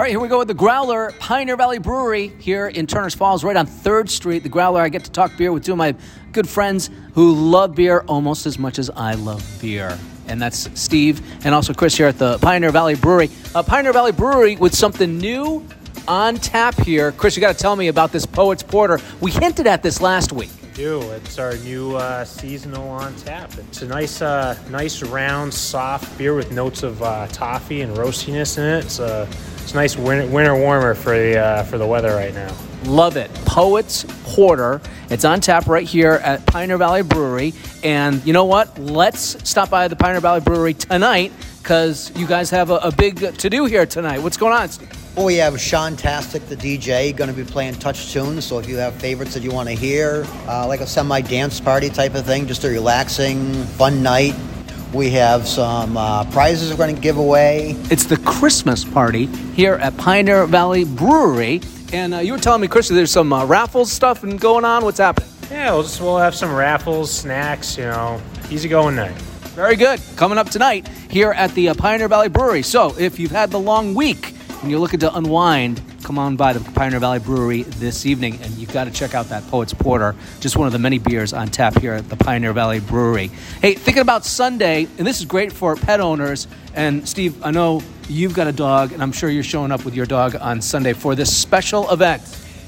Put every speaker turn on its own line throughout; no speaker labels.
All right, here we go with the Growler, Pioneer Valley Brewery here in Turner's Falls, right on 3rd Street. The Growler, I get to talk beer with two of my good friends who love beer almost as much as I love beer. And that's Steve and also Chris here at the Pioneer Valley Brewery. Uh, Pioneer Valley Brewery with something new on tap here. Chris, you got to tell me about this Poets Porter. We hinted at this last week.
do. It's our new uh, seasonal on tap. It's a nice, uh, nice round, soft beer with notes of uh, toffee and roastiness in it. It's a, it's nice winter, winter warmer for the uh, for the weather right now.
Love it. Poets Porter. It's on tap right here at Pioneer Valley Brewery. And you know what? Let's stop by the Pioneer Valley Brewery tonight because you guys have a, a big to do here tonight. What's going on, Steve?
Well, we have Sean Tastic, the DJ, going to be playing TouchTunes. So if you have favorites that you want to hear, uh, like a semi dance party type of thing, just a relaxing, fun night. We have some uh, prizes we're going to give away.
It's the Christmas party here at Pioneer Valley Brewery. And uh, you were telling me, Chris, there's some uh, raffles stuff and going on. What's happening?
Yeah, we'll just we'll have some raffles, snacks. You know, easy going night.
Very good. Coming up tonight here at the uh, Pioneer Valley Brewery. So if you've had the long week and you're looking to unwind, come on by the Pioneer Valley Brewery this evening and you've got to check out that Poets Porter, just one of the many beers on tap here at the Pioneer Valley Brewery. Hey, thinking about Sunday, and this is great for pet owners. And Steve, I know you've got a dog, and I'm sure you're showing up with your dog on Sunday for this special event.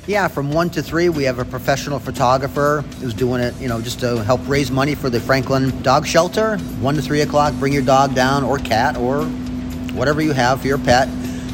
Yeah, from one to three, we have a professional photographer who's doing it, you know, just to help raise money for the Franklin Dog Shelter. One to three o'clock, bring your dog down or cat or whatever you have for your pet.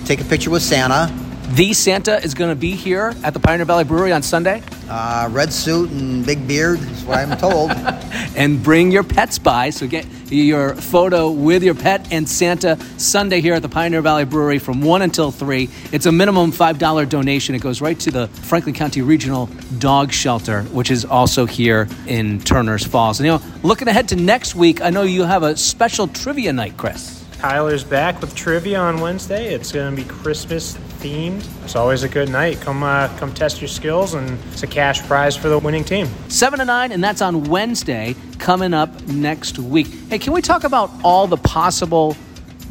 Take a picture with Santa.
The Santa is going to be here at the Pioneer Valley Brewery on Sunday.
Uh, red suit and big beard is what I'm told.
and bring your pets by. So get your photo with your pet and Santa Sunday here at the Pioneer Valley Brewery from 1 until 3. It's a minimum $5 donation. It goes right to the Franklin County Regional Dog Shelter, which is also here in Turner's Falls. And you know, looking ahead to next week, I know you have a special trivia night, Chris.
Tyler's back with trivia on Wednesday. It's going to be Christmas themed. It's always a good night. Come, uh, come test your skills, and it's a cash prize for the winning team.
7 to 9, and that's on Wednesday coming up next week. Hey, can we talk about all the possible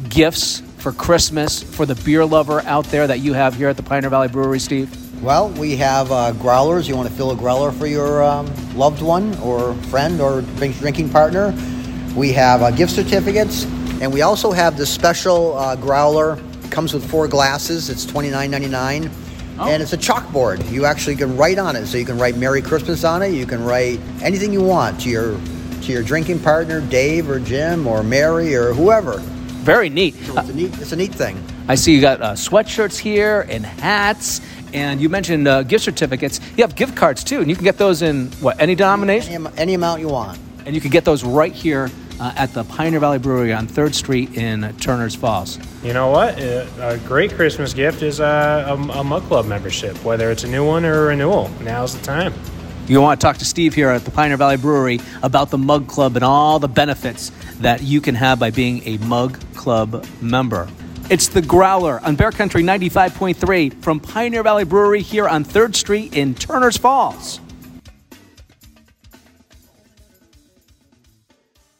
gifts for Christmas for the beer lover out there that you have here at the Pioneer Valley Brewery, Steve?
Well, we have uh, growlers. You want to fill a growler for your um, loved one or friend or drinking partner. We have uh, gift certificates, and we also have the special uh, growler. Comes with four glasses. It's twenty nine ninety nine,
Oh.
and it's a chalkboard. You actually can write on it. So you can write "Merry Christmas" on it. You can write anything you want to your to your drinking partner, Dave or Jim or Mary or whoever.
Very neat.
So it's a neat, it's a neat thing.
I see you got uh, sweatshirts here and hats, and you mentioned uh, gift certificates. You have gift cards too, and you can get those in what any denomination,
Any, any amount you want.
and you can get those right here uh, at the Pioneer Valley Brewery on Third Street in Turner's Falls.
You know what? Uh, A great Christmas gift is a, a, a Mug Club membership, whether it's a new one or a renewal. Now's the time.
You want to talk to Steve here at the Pioneer Valley Brewery about the Mug Club and all the benefits that you can have by being a Mug Club member. It's the Growler on Bear Country 95.3 from Pioneer Valley Brewery here on 3rd Street in Turner's Falls.